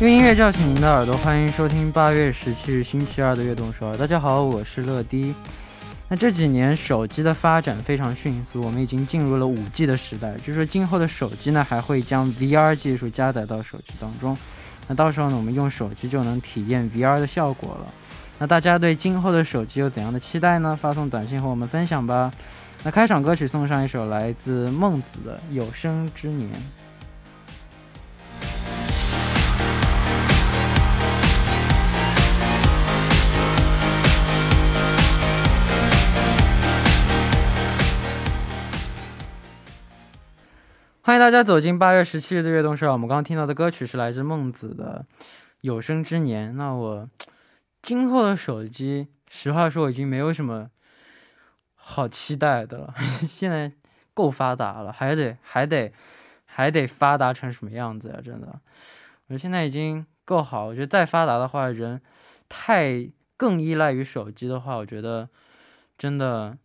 用音乐叫醒您的耳朵，欢迎收听八月十七日星期二的悦动首尔。大家好，我是乐迪。那这几年手机的发展非常迅速，我们已经进入了五 G 的时代。据说今后的手机呢，还会将 VR 技术加载到手机当中。那到时候呢，我们用手机就能体验 VR 的效果了。那大家对今后的手机有怎样的期待呢？发送短信和我们分享吧。那开场歌曲送上一首来自孟子的《有生之年》。欢迎大家走进八月十七日的悦动社。我们刚刚听到的歌曲是来自孟子的《有生之年》。那我今后的手机，实话说，已经没有什么好期待的了。现在够发达了，还得还得还得发达成什么样子呀？真的，我觉得现在已经够好。我觉得再发达的话，人太更依赖于手机的话，我觉得真的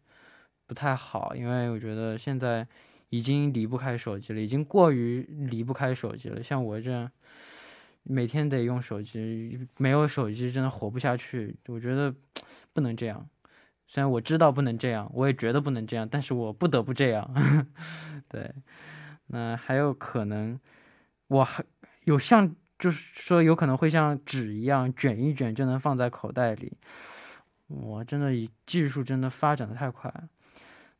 不太好。因为我觉得现在。已经离不开手机了，已经过于离不开手机了。像我这样，每天得用手机，没有手机真的活不下去。我觉得不能这样，虽然我知道不能这样，我也觉得不能这样，但是我不得不这样。对，那还有可能，我还有像，就是说有可能会像纸一样卷一卷就能放在口袋里。我真的以技术真的发展的太快。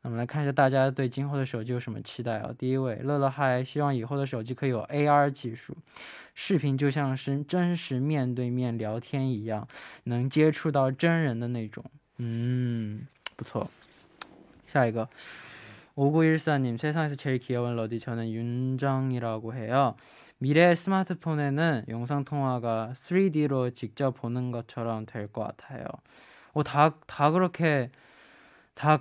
我们来看一下大家对今后的手机有什么期待啊？第一位，乐乐嗨，希望以后的手机可以有 AR 技术，视频就像是真实面对面聊天一样，能接触到真人的那种。嗯，不错。下一个，오구일사님세상에서제일귀여운러디저는윤정이라고해요미래스마트폰에는영상통화가3D 로직접보는것처럼될것같아요어다다그렇게다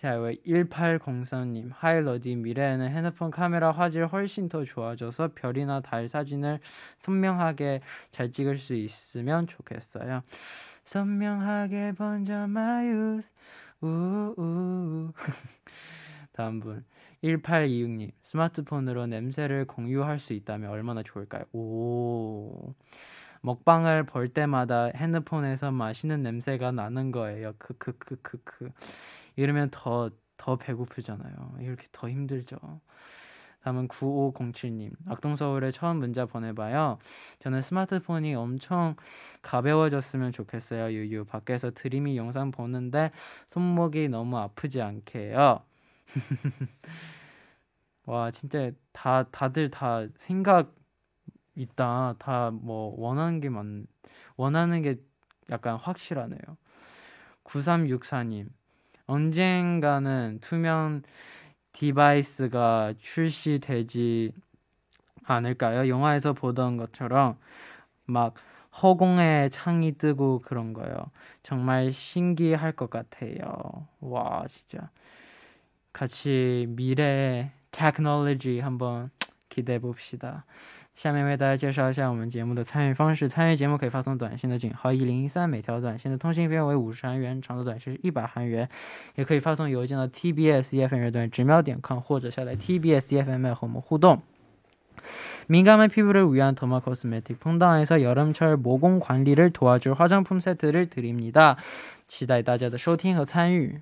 자 1803님 하이 러디 미래에는 핸드폰 카메라 화질 훨씬 더 좋아져서 별이나 달 사진을 선명하게 잘 찍을 수 있으면 좋겠어요. 선명하게 번져 마유 우우 다음 분 1826님 스마트폰으로 냄새를 공유할 수 있다면 얼마나 좋을까요? 오 먹방을 볼 때마다 핸드폰에서 맛있는 냄새가 나는 거예요. 크크크크크. 이러면 더, 더 배고프잖아요. 이렇게 더 힘들죠. 다음은 9507님. 악동서울에 처음 문자 보내봐요. 저는 스마트폰이 엄청 가벼워졌으면 좋겠어요. 유유. 밖에서 드림이 영상 보는데 손목이 너무 아프지 않게요. 와, 진짜 다, 다들 다 생각 있다. 다 뭐 원하는 게 많, 원하는 게 약간 확실하네요. 9364님. 언젠가는 투명 디바이스가 출시되지 않을까요? 영화에서 보던 것처럼 막 허공에 창이 뜨고 그런 거요. 정말 신기할 것 같아요. 와, 진짜. 같이 미래 테크놀로지 한번 기대해 봅시다. 下面为大家介绍一下我们节目的参与方式。参与节目可以发送短信的井号一零一三，每条短信的通信费用为五十韩元，长的短信是一百韩元。也可以发送邮件到 tbs efm 乐段直瞄点 com，或者下载 tbs efm 和我们互动。민감한피부를위한더마코스메틱퐁당에서여름철모공관리를도와줄화장품세트를드립니다期待大家的收听和参与。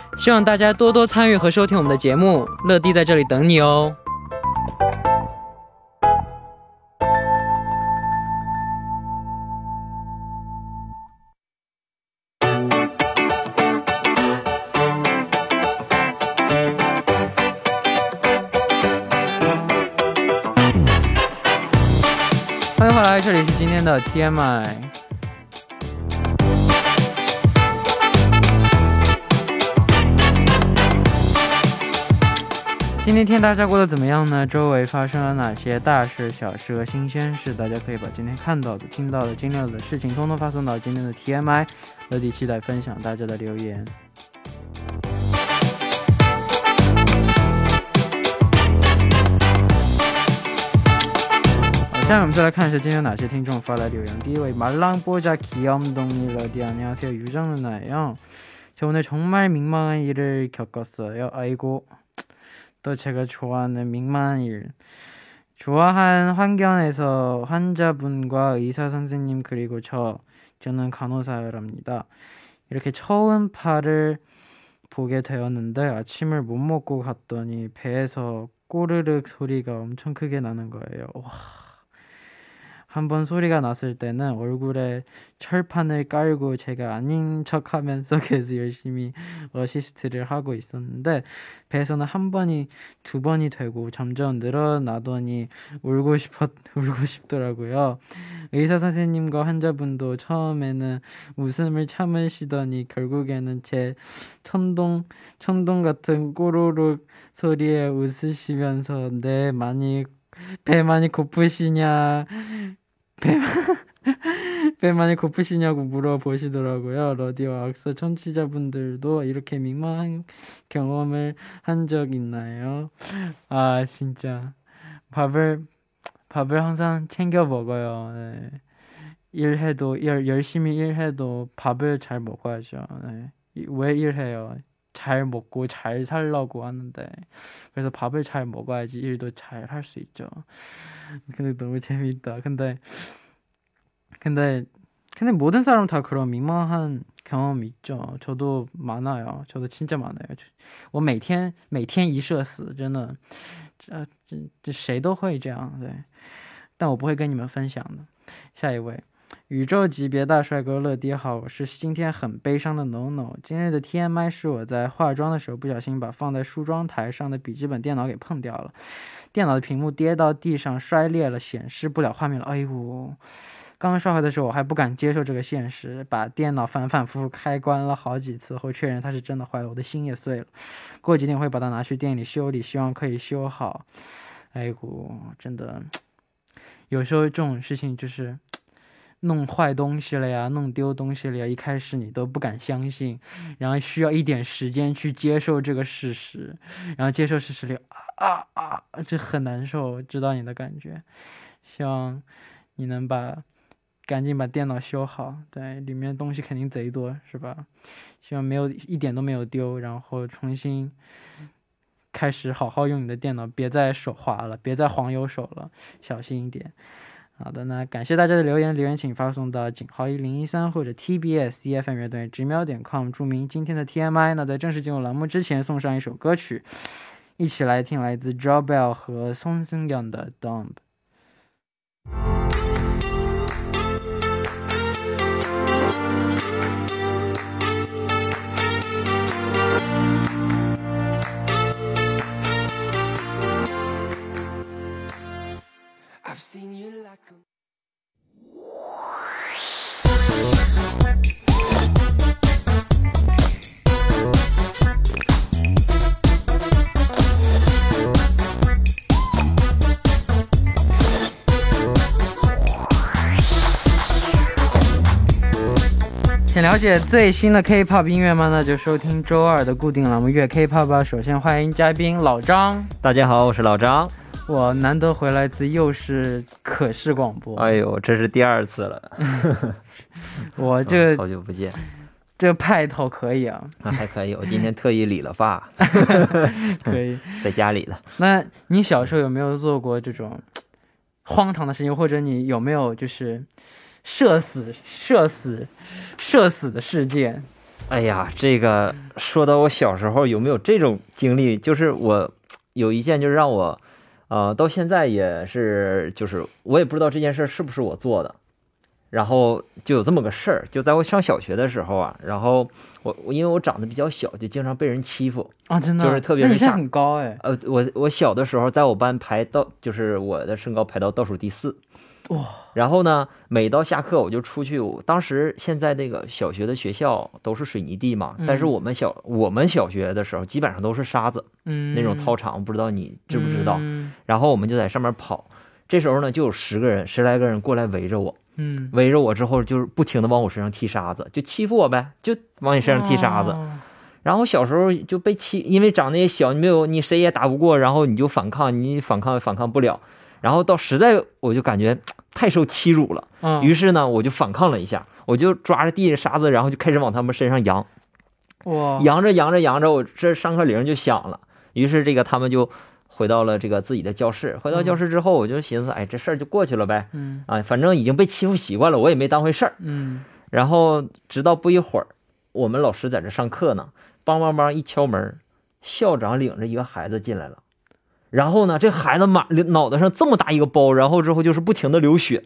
希望大家多多参与和收听我们的节目乐迪在这里等你哦。欢迎回来这里是今天的 tmi 今天天大家过得怎么样呢？周围发生了哪些大事、小事和新鲜事？大家可以把今天看到的、听到的、经历了的事情，通通发送到今天的 TMI。乐迪期待分享大家的留言。下面我们再来看一下今天有哪些听众发来留言。第一位말랑보자귀염둥이러디안녕하세요유정누나예요저오늘정말민망한일을겪었어요아이고 또 제가 좋아하는 민망한 일 좋아한 환경에서 환자분과 의사 선생님 그리고 저 저는 간호사랍니다 이렇게 처음파를 보게 되었는데 아침을 못 먹고 갔더니 배에서 꼬르륵 소리가 엄청 크게 나는 거예요. 와. 한번 소리가 났을 때는 얼굴에 철판을 깔고 제가 아닌 척 하면서 계속 열심히 어시스트를 하고 있었는데 배에서는 한 번이 두 번이 되고 점점 늘어나더니 울고 싶었 울고 싶더라고요. 의사 선생님과 환자분도 처음에는 웃음을 참으시더니 결국에는 제 천동 천동 같은 꼬르륵 소리에 웃으시면서 네 많이 배 많이 고프시냐 배, 배 많이 고프시냐고 물어보시더라고요. 러디와 악서 청취자분들도 이렇게 민망한 경험을 한 적 있나요? 아, 진짜. 밥을, 밥을 항상 챙겨 먹어요. 네. 일해도, 열, 열심히 일해도 밥을 잘 먹어야죠. 네. 왜 일해요? 잘 먹고 잘 살려고 하는데 그래서 밥을 잘 먹어야지 일도 잘 할 수 있죠. 근데 너무 재밌다. 근데 근데 근데 모든 사람 다 그런 민망한 경험이 있죠. 저도 많아요. 저도 진짜 많아요. 我每天每天一社死，真的，这谁都会这样，对。但我不会跟你们分享的。下一位。 宇宙级别大帅哥乐迪好，我是今天很悲伤的 NONO。今日的 TMI 是我在化妆的时候不小心把放在梳妆台上的笔记本电脑给碰掉了，电脑的屏幕跌到地上摔裂了，显示不了画面了。哎呦，刚刚刷回的时候我还不敢接受这个现实，把电脑反反复复开关了好几次后确认它是真的坏了，我的心也碎了。过几天会把它拿去店里修理，希望可以修好。哎呦，真的，有时候这种事情就是。弄坏东西了呀，弄丢东西了呀，一开始你都不敢相信，然后需要一点时间去接受这个事实，然后接受事实里啊啊啊，这很难受，知道你的感觉。希望你能把赶紧把电脑修好，对，里面东西肯定贼多，是吧？希望没有一点都没有丢，然后重新开始好好用你的电脑，别再手滑了，别再黄油手了，小心一点。好的，那感谢大家的留言，留言请发送到井号一零一三或者 TBS EFM 乐队直瞄点 com，注明今天的 TMI。那在正式进入栏目之前，送上一首歌曲，一起来听来自 Jobell 和 Song s n g y o n g 的 Dumb。想了解最新的 K-pop 音乐吗？那就收听周二的固定栏目《粤 K-pop》吧。首先欢迎嘉宾老张，大家好，我是老张。我难得回来一次又是可视广播，哎呦，这是第二次了。我这好久不见，这派头可以啊，还可以。我今天特意理了发，可以 在家里的。那你小时候有没有做过这种荒唐的事情，或者你有没有就是？社死、社死、社死的事件。哎呀，这个说到我小时候有没有这种经历？就是我有一件，就是让我，呃，到现在也是，就是我也不知道这件事是不是我做的。然后就有这么个事儿，就在我上小学的时候啊，然后我我因为我长得比较小，就经常被人欺负啊，真的，就是特别是下很高哎。呃，我我小的时候在我班排到，就是我的身高排到倒数第四。哇！然后呢，每到下课我就出去。我当时现在那个小学的学校都是水泥地嘛，但是嗯我们小我们小学的时候基本上都是沙子嗯，那种操场，不知道你知不知道？嗯然后我们就在上面跑。这时候呢，就有十个人、十来个人过来围着我，嗯，围着我之后就是不停的往我身上踢沙子，就欺负我呗，就往你身上踢沙子。哦然后小时候就被欺，因为长得也小，你没有你谁也打不过，然后你就反抗，你反抗也反抗不了。然后到实在我就感觉太受欺辱了，嗯，于是呢我就反抗了一下，我就抓着地上沙子，然后就开始往他们身上扬，哇，扬着扬着扬着，我这上课铃就响了。于是这个他们就回到了这个自己的教室。回到教室之后，我就寻思，哎，这事儿就过去了呗，嗯啊，反正已经被欺负习惯了，我也没当回事儿。嗯然后直到不一会儿，我们老师在这上课呢，梆梆梆一敲门，校长领着一个孩子进来了。然后呢，这孩子满脑袋上这么大一个包，然后之后就是不停的流血。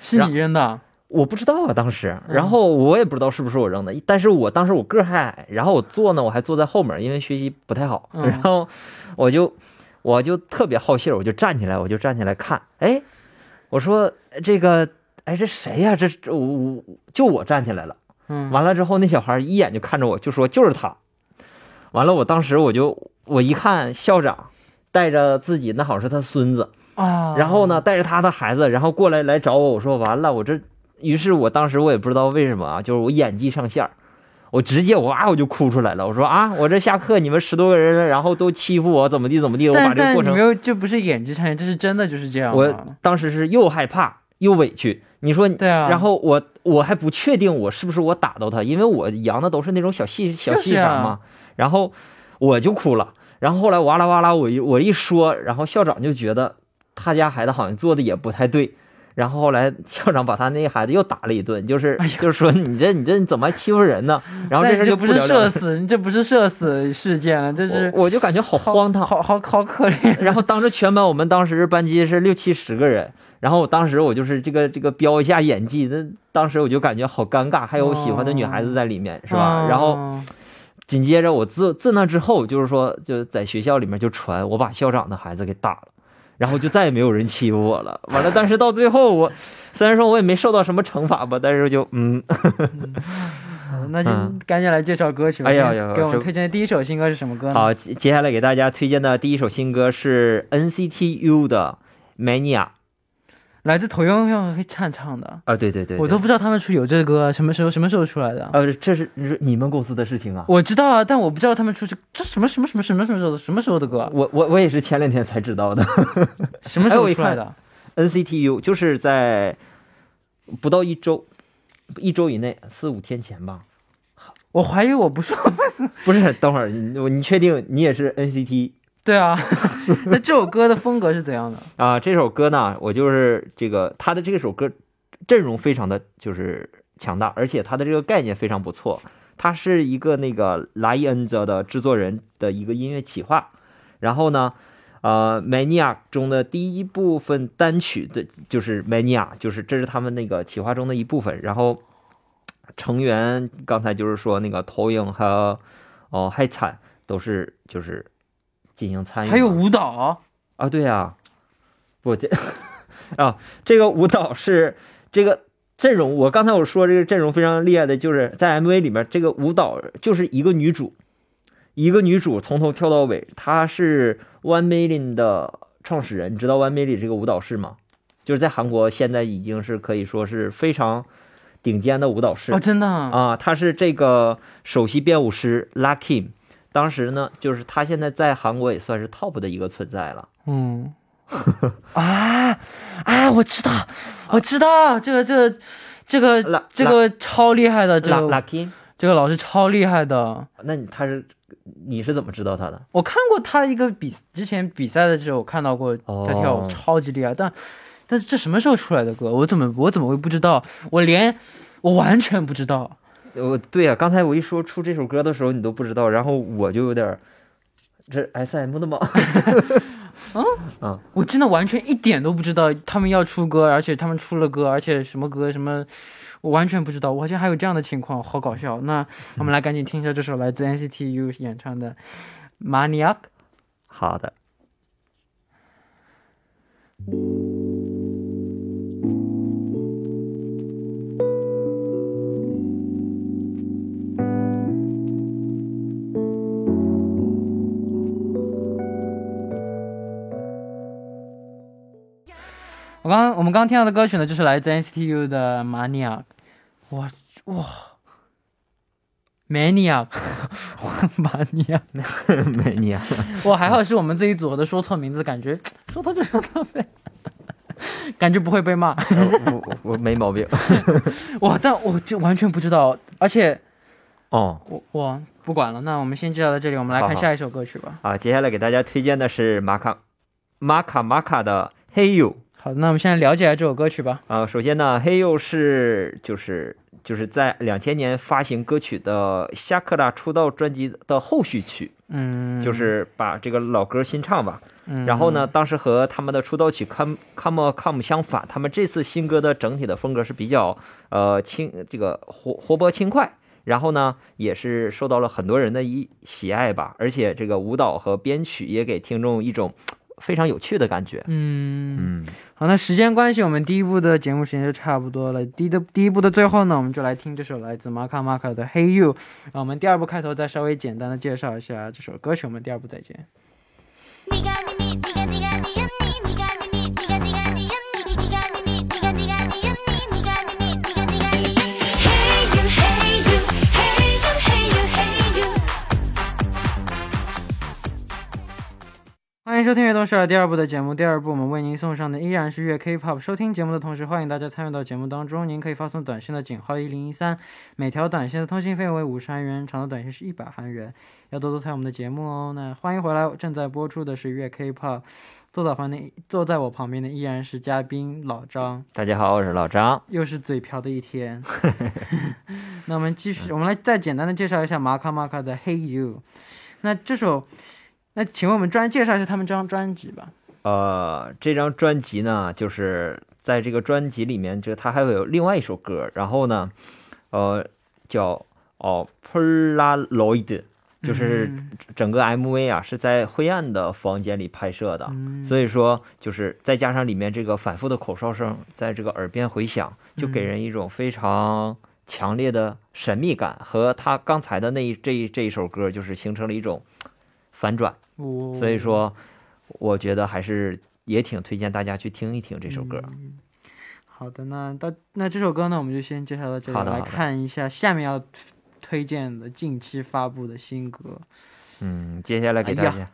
是你扔的，我不知道啊，当时，嗯。然后我也不知道是不是我扔的，但是我当时我个儿还矮，然后我坐呢，我还坐在后面，因为学习不太好，嗯。然后我就我就特别好信儿，我就站起来，我就站起来看，哎，我说这个，哎，这谁呀、这这我我就我站起来了。嗯，完了之后，那小孩一眼就看着我，就说就是他。完了，我当时我就我一看校长带着自己，那好像是他孙子，啊，然后呢带着他的孩子，然后过来来找我。我说完了，我这，于是我当时我也不知道为什么啊，就是我演技上线儿，我直接哇我就哭出来了。我说啊，我这下课你们十多个人，然后都欺负我，怎么地怎么地，我把这个过程，没有，这不是演技上演，这是真的就是这样啊。我当时是又害怕又委屈。你说对啊，然后我我还不确定我是不是我打到他，因为我扬的都是那种小细小细法嘛，然后我就哭了，然后后来哇啦哇啦我一我一说，然后校长就觉得他家孩子好像做的也不太对，然后后来校长把他那孩子又打了一顿，就是、哎就是说你这你这你怎么还欺负人呢？然后这事儿就不是社死，你这不是社死事件了，这是我我就感觉好荒唐，好好好可怜。然后当着全班，我们当时班级是六七十个人，然后我当时我就是这个这个飙一下演技，那当时我就感觉好尴尬，还有我喜欢的女孩子在里面，是吧？然后哦紧接着我自自那之后，就是说就在学校里面就传我把校长的孩子给打了，然后就再也没有人欺负我了。完了，但是到最后我虽然说我也没受到什么惩罚吧，但是就嗯，那就嗯赶紧来介绍歌曲吧。哎呀呀给我们推荐的第一首新歌是什么歌呢？好，接接下来给大家推荐的第一首新歌是 NCT U 的 Mania 来自头用用黑唱唱的，啊，对对对我都不知道他们出有这个歌，什么时候什么时候出来的？呃，这是你们公司的事情啊。我知道啊，但我不知道他们出这这什么什么什么什么什么时候的什么时候的歌，我我我也是前两天才知道的 什么时候出来的？，NCTU 就是在不到一周，一周以内，四五天前吧。我怀疑我不是。不是，等会儿你你确定你也是 NCT 对啊，那这首歌的风格是怎样的？啊？这首歌呢，我就是这个他的这首歌阵容非常的就是强大，而且他的这个概念非常不错。他是一个那个莱恩泽的制作人的一个音乐企划，然后呢，呃，Mania 中的第一部分单曲的就是 Mania，就是这是他们那个企划中的一部分。然后成员刚才就是说那个投影和哦海惨都是就是进行参与，还有舞蹈，啊，对呀、不这 啊，这个舞蹈是这个阵容，我刚才我说这个阵容非常厉害的，就是在 MV 里面，这个舞蹈就是一个女主，一个女主从头跳到尾，她是 One Million 的创始人，你知道 One Million 这个舞蹈室吗？就是在韩国现在已经是可以说是非常顶尖的舞蹈室哦，真的啊，啊，他是这个首席编舞师 Lucky。当时呢，就是他现在在韩国也算是 top 的一个存在了。嗯，啊啊，我知道，我知道，这个这个这个这个超厉害的，这个 Lucky，这个老师超厉害的。那你他是你是怎么知道他的？我看过他一个比之前比赛的时候，我看到过他跳舞哦超级厉害，但但是这什么时候出来的歌？我怎么我怎么会不知道？我连我完全不知道。我对呀、刚才我一说出这首歌的时候，你都不知道，然后我就有点儿，这 S M 的吗？我真的完全一点都不知道他们要出歌，而且他们出了歌，而且什么歌什么，我完全不知道。我好像还有这样的情况，好搞笑。那我们来赶紧听一下这首来自 NCT U 演唱的《Maniac》。好的。「我刚刚我们刚刚听到的歌曲呢，就是来自 NCT U 的 Mania，哇哇，Mania，Mania，没你啊，哇，还好是我们这一组的说错名字，感觉说错就说错呗，感觉不会被骂。我我我没毛病。哇，但我就完全不知道，而且哦，我我不管了，那我们先介绍到这里，我们来好好。看下一首歌曲吧。啊，接下来给大家推荐的是马卡马卡马卡的《Hey You》。好，那我们现在了解一下这首歌曲吧。啊，首先呢，《Hey You》是就是就是在两千年发行歌曲的夏克拉出道专辑的后续曲，嗯，就是把这个老歌新唱吧。嗯，然后呢，当时和他们的出道曲《Come Come Come》相反，他们这次新歌的整体的风格是比较呃轻，这个活活泼轻快。然后呢，也是受到了很多人的一喜爱吧，而且这个舞蹈和编曲也给听众一种非常有趣的感觉。嗯，嗯，好，那时间关系，我们第一部的节目时间就差不多了。第一的第一部的最后呢，我们就来听这首来自马卡马卡的《Hey You》。那我们第二部开头再稍微简单的介绍一下这首歌曲。我们第二部再见。네 欢迎收听《悦动首尔》第二部的节目。第二部我们为您送上的依然是粤 K-pop。收听节目的同时，欢迎大家参与到节目当中。您可以发送短信的井号一零一三，每条短信的通信费为五十韩元，长的短信是一百韩元。要多多参与我们的节目哦。那欢迎回来，正在播出的是粤 K-pop。坐在旁边，坐在我旁边的依然是嘉宾老张，大家好，我是老张。又是嘴瓢的一天。那我们继续，我们来再简单的介绍一下马卡马卡的《Hey You》。那这首，那请问我们专介绍一下他们这张专辑吧。呃，这张专辑呢，就是在这个专辑里面，就它还会有另外一首歌，然后呢，呃，叫哦 Polaroid，就是嗯。整个 MV 啊是在灰暗的房间里拍摄的，嗯。所以说就是再加上里面这个反复的口哨声在这个耳边回响，就给嗯人一种非常强烈的神秘感，和他刚才的那一这一这一首歌就是形成了一种反转，我所以说我觉得还是也挺推荐大家去听一听这首歌。嗯好的，那到那这首歌呢，我们就先介绍到这里，来看一下下面要推荐的近期发布的新歌。嗯，接下来给大哎家、呀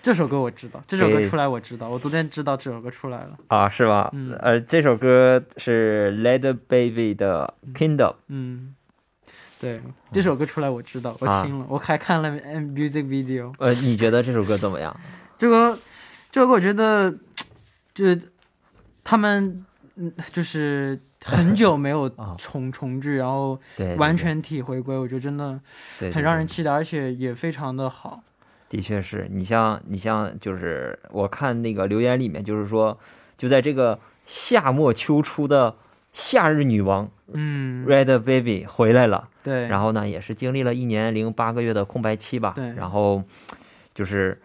这首歌我知道，这首歌出来我知道，我昨天知道这首歌出来了。啊，是吧？嗯呃，这首歌是 Led Baby 的 Kingdom。嗯，对，这首歌出来我知道，我啊听了，我还看了 music video。呃，你觉得这首歌怎么样？这个这首歌我觉得，就是他们嗯，就是很久没有 啊重重聚，然后完全体回归，我觉得真的很让人期待，而且也非常的好。的确是你像你像就是我看那个留言里面，就是说就在这个夏末秋初的夏日女王嗯，Red Baby 回来了，对，然后呢也是经历了一年零八个月的空白期吧，对。然后就是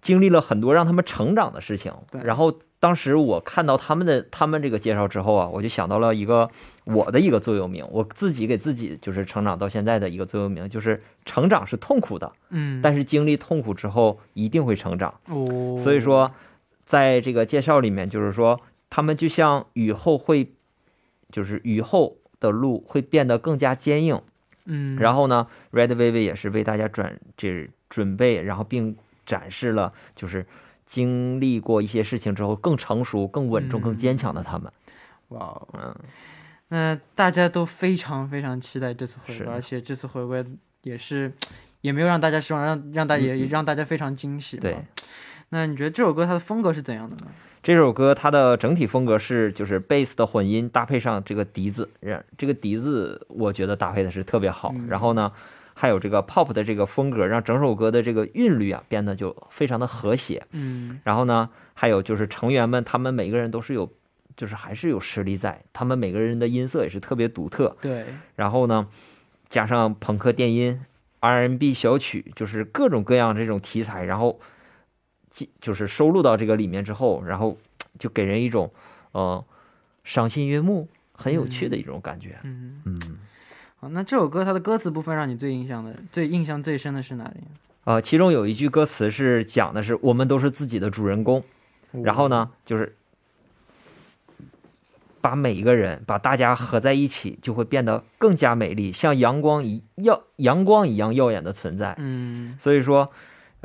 经历了很多让他们成长的事情。对，然后当时我看到他们的他们这个介绍之后啊，我就想到了一个我的一个座右铭，我自己给自己就是成长到现在的一个座右铭，就是成长是痛苦的，嗯，但是经历痛苦之后一定会成长。哦，所以说，在这个介绍里面，就是说他们就像雨后会，就是雨后的路会变得更加坚硬。嗯，然后呢，Red Baby 也是为大家转这准备，然后并展示了就是经历过一些事情之后更成熟、更稳重、更坚强的他们。哇哦，嗯，那大家都非常非常期待这次回归，而且这次回归也是也没有让大家失望，让让大家也也让大家非常惊喜。嗯对。那你觉得这首歌它的风格是怎样的呢？这首歌它的整体风格是就是贝斯的混音搭配上这个笛子，让这个笛子我觉得搭配的是特别好。嗯然后呢，还有这个 pop 的这个风格，让整首歌的这个韵律啊变得就非常的和谐。嗯然后呢，还有就是成员们他们每个人都是有，就是还是有实力在，他们每个人的音色也是特别独特。对，然后呢，加上朋克电音、R&B 小曲，就是各种各样这种题材，然后记就是收录到这个里面之后，然后就给人一种呃赏心悦目、很有趣的一种感觉。嗯，嗯，好，那这首歌它的歌词部分让你最印象的、最印象最深的是哪里？呃，其中有一句歌词是讲的是我们都是自己的主人公，然后呢，就是把每一个人把大家合在一起，就会变得更加美丽，像阳光一耀阳光一样耀眼的存在。嗯所以说，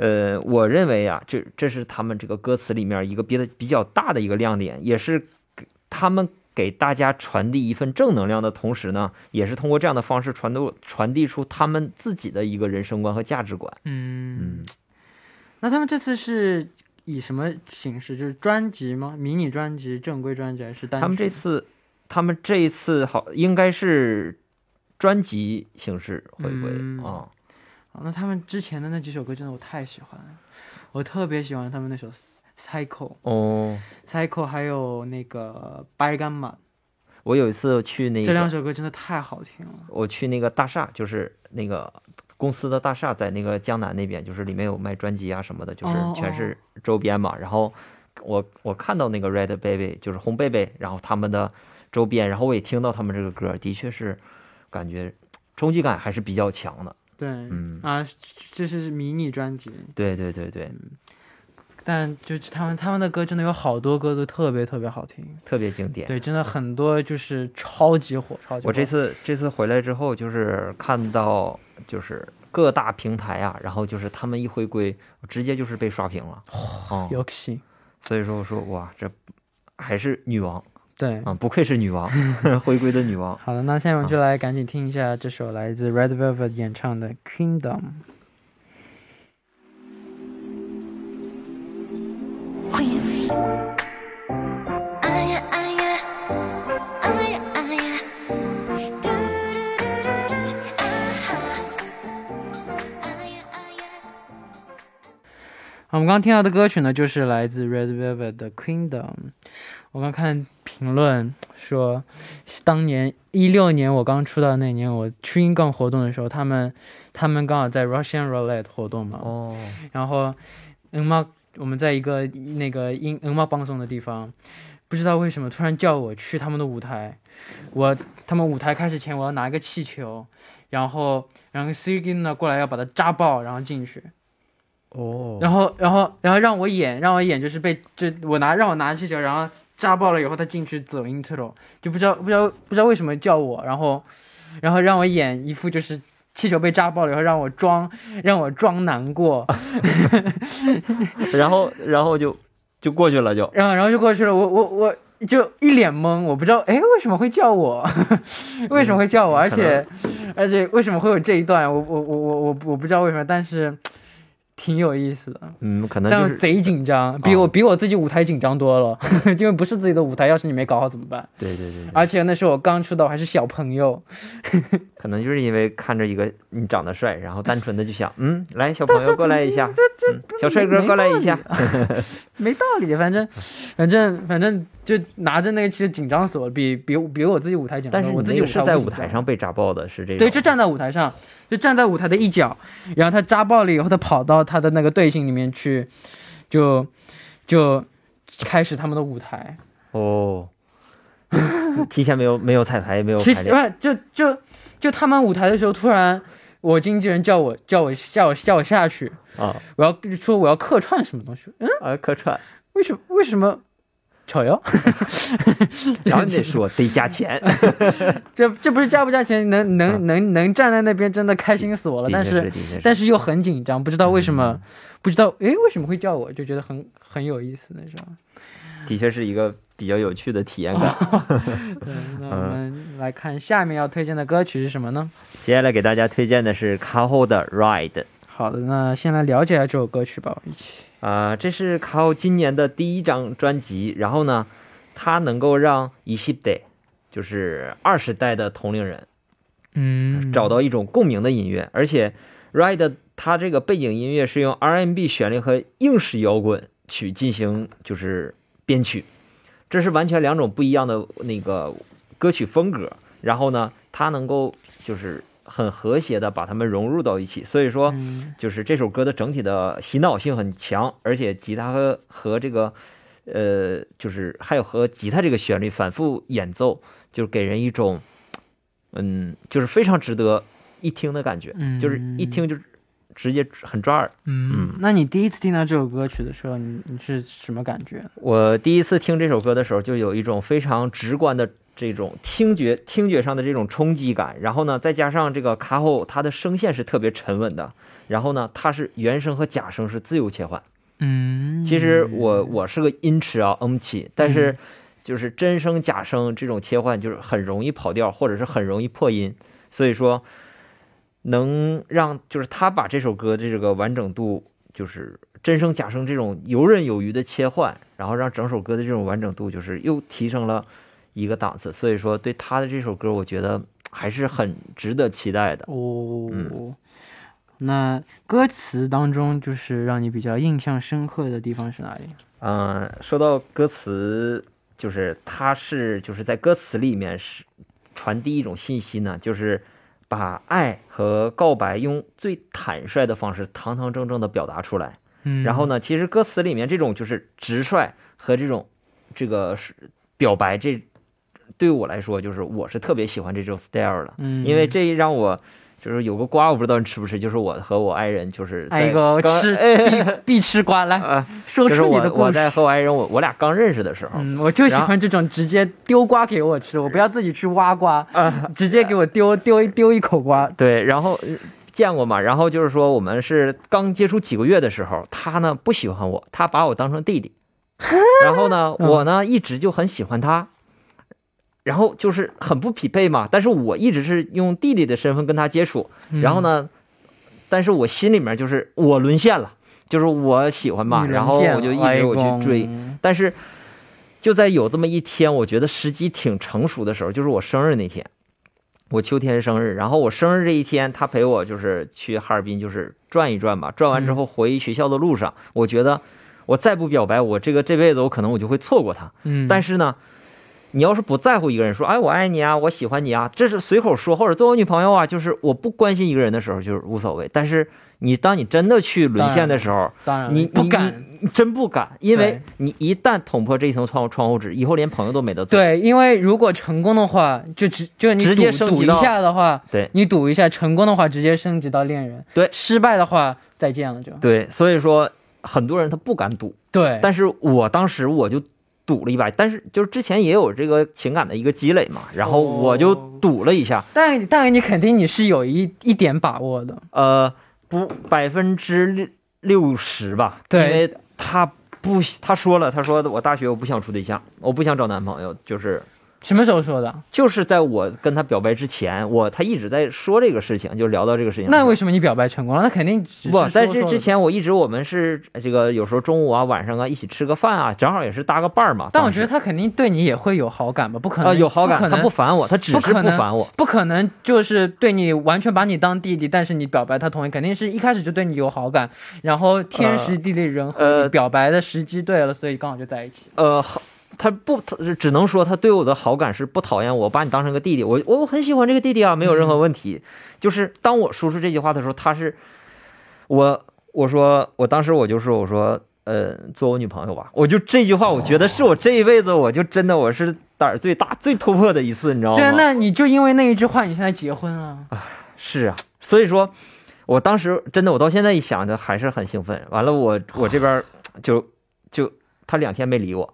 呃，我认为啊，这这是他们这个歌词里面一个别的比较大的一个亮点，也是给他们给大家传递一份正能量的同时呢，也是通过这样的方式传递传递出他们自己的一个人生观和价值观。嗯嗯，那他们这次是以什么形式？就是专辑吗？迷你专辑、正规专辑还是单？他们这次，他们这一次好应该是专辑形式回归嗯啊、哦那他们之前的那几首歌真的我太喜欢了，我特别喜欢他们那首《Cycle》、哦，《Cycle》还有那个《白干马》我有一次去那这两，首歌真的太好听了。我去那个大厦，就是那个公司的大厦，在那个江南那边，就是里面有卖专辑啊什么的，就是哦全是周边嘛。然后我我看到那个 Red Baby，就是红贝贝，然后他们的周边，然后我也听到他们这个歌，的确是感觉冲击感还是比较强的。对，嗯啊，这是迷你专辑，对对对对，但就是他们他们的歌真的有好多歌都特别特别好听。特别经典。对，真的很多就是超级火，超级火。我这次这次回来之后，就是看到就是各大平台啊，然后就是他们一回归，我直接就是被刷屏了。哦、有幸，所以说我说哇，这还是女王对，啊，不愧是女王，回归的女王。好的，那现在我们就来赶紧听一下这首来自 Red Velvet 演唱的《Kingdom》。我们刚刚听到的歌曲呢，就是来自 Red Velvet 的《Kingdom》。我刚看评论说，当年一六年我刚出道那年，我去英港活动的时候，他们他们刚好在 Russian Roulette 活动嘛，哦，然后嗯妈，我们在一个那个英嗯妈放松的地方，不知道为什么突然叫我去他们的舞台，我他们舞台开始前我要拿一个气球，然后然后 s i g i n 呢过来要把它扎爆，然后进去。哦，然后，然后，然后让我演，让我演，就是被就我拿让我拿气球，然后扎爆了以后，他进去走 intro，就不知道不知道不知道为什么叫我，然后，然后让我演一副就是气球被扎爆了以后，让我装让我装难过，然后然后就就过去了就，然后然后就过去了，我我我就一脸懵，我不知道哎为什么会叫我，为什么会叫我，而且而且为什么会有这一段，我我我我我我不知道为什么，但是挺有意思的。嗯，可能就是但贼紧张，比我、哦比我自己舞台紧张多了，因为不是自己的舞台，要是你没搞好怎么办？对对对对，而且那时候我刚出道，还是小朋友，可能就是因为看着一个你长得帅，然后单纯的就想，嗯，来小朋友过来一下，嗯小帅哥过来一下，没道理。反正反正反正就拿着那个其实紧张死我了，比比比我自己舞台紧张。但是我自己舞台上被扎爆的，是这个，对，就站在舞台上，就站在舞台的一角，然后他扎爆了以后，他跑到他的那个队形里面去，就就开始他们的舞台。哦，提前没有没有彩排，没有其，实就就就他们舞台的时候，突然我经纪人叫我叫我叫我叫我下去，啊我要说我要客串什么东西，嗯，啊客串，为什么为什么？丑哟，然后你得说得加钱，这这不是加不加钱，能能能能站在那边真的开心死我了，但是但是又很紧张，不知道为什么，嗯不知道诶为什么会叫我，就觉得很很有意思那种。的确是一个比较有趣的体验感。对，那我们来看下面要推荐的歌曲是什么呢？接下来给大家推荐的是 Kaho 的 Ride。好的，那先来了解一下这首歌曲吧，一起。啊、这是 Kao 今年的第一张专辑，然后呢，它能够让一系代，就是二十代的同龄人嗯，找到一种共鸣的音乐，而且 Ride 它这个背景音乐是用 R&B 旋律和硬式摇滚曲进行就是编曲，这是完全两种不一样的那个歌曲风格。然后呢，它能够就是很和谐的把它们融入到一起，所以说。嗯就是这首歌的整体的洗脑性很强，而且吉他和和这个，呃，就是还有和吉他这个旋律反复演奏，就给人一种，嗯，就是非常值得一听的感觉，嗯就是一听就直接很抓耳。嗯，那你第一次听到这首歌曲的时候，你你是什么感觉？我第一次听这首歌的时候，就有一种非常直观的这种听觉听觉上的这种冲击感，然后呢，再加上这个卡后它的声线是特别沉稳的，然后呢，它是原声和假声是自由切换。嗯，其实我我是个音痴啊，嗯起，但是就是真声假声这种切换就是很容易跑调，或者是很容易破音，所以说能让就是他把这首歌的这个完整度，就是真声假声这种游刃有余的切换，然后让整首歌的这种完整度就是又提升了一个档次，所以说对他的这首歌，我觉得还是很值得期待的。哦，嗯那歌词当中就是让你比较印象深刻的地方是哪里？嗯，说到歌词，就是它是就是在歌词里面是传递一种信息呢，就是把爱和告白用最坦率的方式，堂堂正正的表达出来。嗯，然后呢，其实歌词里面这种就是直率和这种这个是表白，这对我来说就是我是特别喜欢这种 style 的，嗯，因为这让我。就是有个瓜，我不知道你吃不吃。就是我和我爱人，就是在爱个刚吃哎 必必吃瓜，来啊，说出你的故事。我在和我爱人我我俩刚认识的时候，嗯，我就喜欢这种直接丢瓜给我吃，我不要自己去挖瓜，啊 直接给我丢丢丢一口瓜。对，然后呃见过嘛，然后就是说我们是刚接触几个月的时候，他呢不喜欢我，他把我当成弟弟，然后呢嗯我呢一直就很喜欢他，然后就是很不匹配嘛，但是我一直是用弟弟的身份跟他接触，然后呢，但是我心里面就是我沦陷了，就是我喜欢嘛，然后我就一直我去追，但是就在有这么一天，我觉得时机挺成熟的时候，就是我生日那天，我秋天生日，然后我生日这一天，他陪我就是去哈尔滨，就是转一转吧。转完之后回学校的路上，我觉得我再不表白，我这个这辈子我可能我就会错过他。嗯，但是呢，你要是不在乎一个人，说哎我爱你啊，我喜欢你啊，这是随口说，或者做我女朋友啊，就是我不关心一个人的时候就是无所谓。但是你当你真的去沦陷的时候，当然你你不敢。真不敢，因为你一旦捅破这一层窗户窗户纸，以后连朋友都没得做。对，因为如果成功的话，就直就你直接赌赌一升级到下的话，对你赌一下，成功的话直接升级到恋人，对失败的话再见了就。对，所以说很多人他不敢赌，对，但是我当时我就赌了一把，但是就是之前也有这个情感的一个积累嘛，然后我就哦赌了一下，但但你肯定你是有一一点把握的。呃，不百分之六六十吧，对。因为他不他说了，他说我大学我不想处对象，我不想找男朋友，就是什么时候说的？就是在我跟他表白之前，我他一直在说这个事情，就聊到这个事情。那为什么你表白成功了？那肯定只是不在。这之前，我一直我们是这个有时候中午啊、晚上啊一起吃个饭啊，正好也是搭个伴儿嘛。但我觉得他肯定对你也会有好感吧？不可啊、能、有好感，他不烦我，他只是不烦我。不可能就是对你完全把你当弟弟，但是你表白他同意，肯定是一开始就对你有好感，然后天时地利人和，呃表白的时机对了，所以刚好就在一起。呃，好他不，他只能说他对我的好感是不讨厌我，把你当成个弟弟，我我很喜欢这个弟弟啊，没有任何问题。就是当我说出这句话的时候，他是我我说我当时我就说我说呃做我女朋友吧，我就这句话，我觉得是我这一辈子我就真的我是胆儿最大最突破的一次，你知道吗？对啊，那你就因为那一句话，你现在结婚了。是啊，所以说，我当时真的，我到现在一想就还是很兴奋。完了我，我这边就就他两天没理我，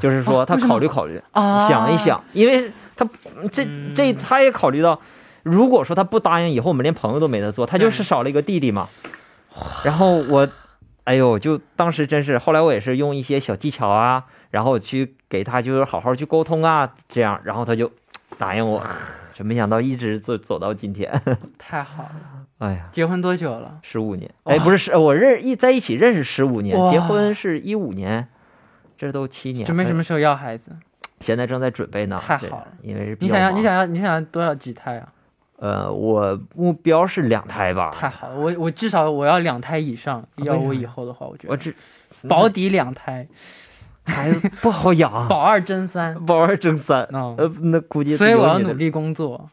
就是说他考虑考虑，啊。想一想，因为他这嗯。这他也考虑到，如果说他不答应，以后我们连朋友都没得做，他就是少了一个弟弟嘛。然后我，哎呦，就当时真是，后来我也是用一些小技巧啊，然后去给他就是好好去沟通啊，这样，然后他就答应我。这没想到一直走走到今天，太好了，哎呀，结婚多久了？十五年，哎，不是十，我认一在一起认识十五年，结婚是一五年，这都七年。哎准备什么时候要孩子？现在正在准备呢。太好了因为是你想要，你想要，你想要多少几胎啊？呃，我目标是两胎吧。太好了，我我至少我要两胎以上，要我以后的话，我觉得我只保底两胎，孩子不好养，保二争三。保二争三，嗯，呃，那估计所以我要努。力工作。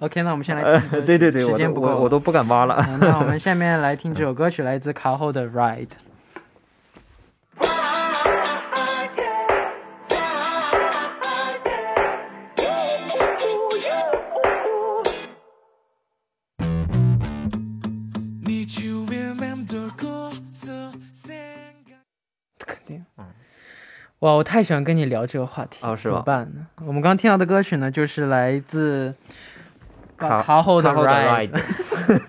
OK，那我们先来。对对对，时间不够了我我都不敢挖了。嗯那我们下面来听这首歌曲，来自卡后的《Ride》。「哇，我太喜欢跟你聊这个话题哦是吧怎么办呢？我们刚刚听到的歌曲呢，就是来自卡卡后的 Ride。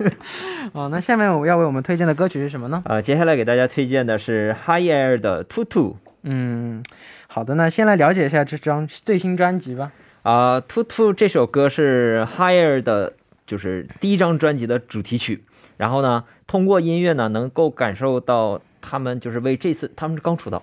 哦，那下面我要为我们推荐的歌曲是什么呢？呃，接下来给大家推荐的是 High Air 的 Tutu 嗯，好的，那先来了解一下这张最新专辑吧。啊、t u 这首歌是 Higher 的，就是第一张专辑的主题曲。然后呢，通过音乐呢，能够感受到他们就是为这次他们是刚出道，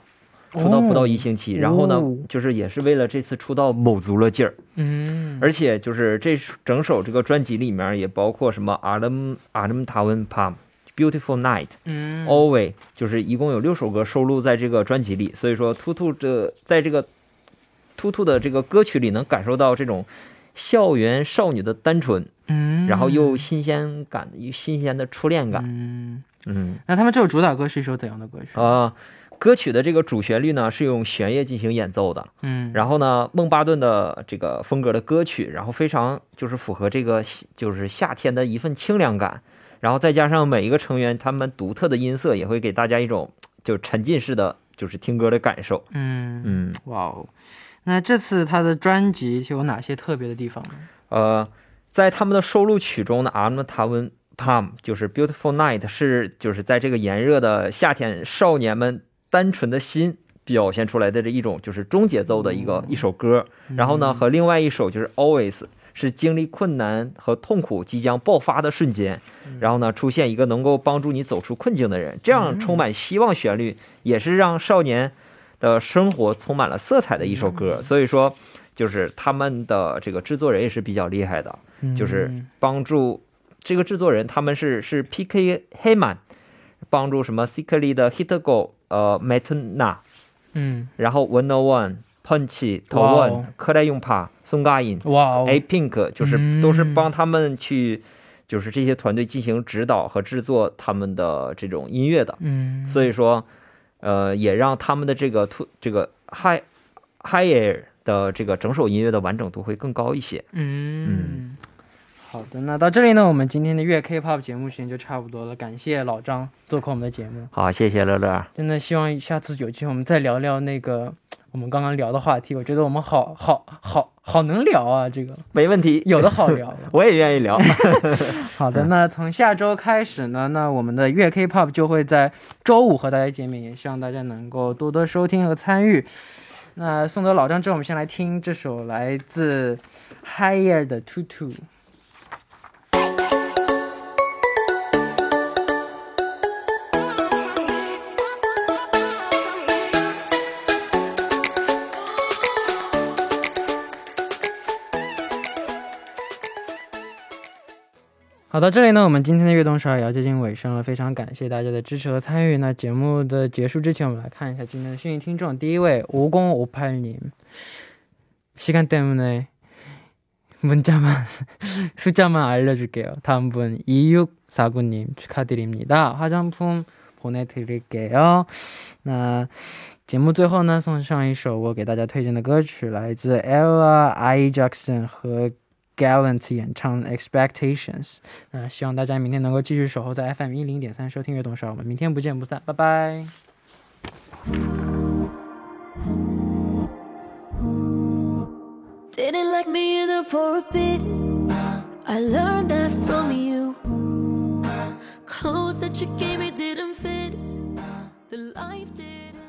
出道不到一星期，然后呢哦，就是也是为了这次出道卯足了劲儿。嗯，而且就是这整首这个专辑里面也包括什么 Adam Adam t a w e n Palm。Beautiful Night, 嗯 Always，就是一共有六首歌收录在这个专辑里，所以说突突这在这个突突的这个歌曲里能感受到这种校园少女的单纯，嗯，然后又新鲜感、新鲜的初恋感。嗯，嗯那他们这首主打歌是一首怎样的歌曲？啊、歌曲的这个主旋律呢是用弦乐进行演奏的，嗯，然后呢，孟巴顿的这个风格的歌曲，然后非常就是符合这个就是夏天的一份清凉感，然后再加上每一个成员他们独特的音色，也会给大家一种就沉浸式的就是听歌的感受。嗯，嗯，哇哦，那这次他的专辑有哪些特别的地方呢？呃，在他们的收录曲中呢，I'm 塔温 Palm 就是 Beautiful Night 是就是在这个炎热的夏天，少年们单纯的心表现出来的这一种就是中节奏的一个、一首歌。然后呢，和另外一首就是 Always 是经历困难和痛苦即将爆发的瞬间，然后呢出现一个能够帮助你走出困境的人，这样充满希望旋律，也是让少年的生活充满了色彩的一首歌。所以说，就是他们的这个制作人也是比较厉害的，就是嗯帮助这个制作人，他们是是 P.K. 黑曼帮助什么 Secretly 的 Hitgo 呃 Metuna，嗯，然后 One O One Punch 头哇 One 哦。克莱用帕宋嘎音哇哦，A Pink 就是嗯。都是帮他们去。就是这些团队进行指导和制作他们的这种音乐的，嗯，所以说，呃，也让他们的这个突这个 high high air 的这个整首音乐的完整度会更高一些。嗯，好的，那到这里呢，我们今天的月 K-pop 节目时间就差不多了，感谢老张做客我们的节目，好，谢谢乐乐。真的希望下次有机会我们再聊聊那个我们刚刚聊的话题，我觉得我们好好好好能聊啊，这个没问题，有的好聊。我也愿意聊。好的，那从下周开始呢，那我们的月 K-pop 就会在周五和大家见面，也希望大家能够多多收听和参与。那送走老张之后，我们先来听这首来自 Higher 的 Tutu。好，到这里呢，我们今天的悦动十二也要接近尾声了，非常感谢大家的支持和参与。那节目的结束之前，我们来看一下今天的幸运听众。第一位五공오팔님 시간 때문에 문자만 숫자만 알려줄게요. 다음 분 2649님 축하드립니다. 화장품 보내드릴게요. 那节目最后呢，送上一首我给大家推荐的歌曲，来自 Ella I Jackson 和 Gallant 演唱《Expectations》。那希望大家明天能够继续守候在 FM 一零点三收听悦动少，我们明天不见不散，拜拜。Didn't like me either for a bit. I learned that from you. Clothes that you gave me didn't fit. The life didn't.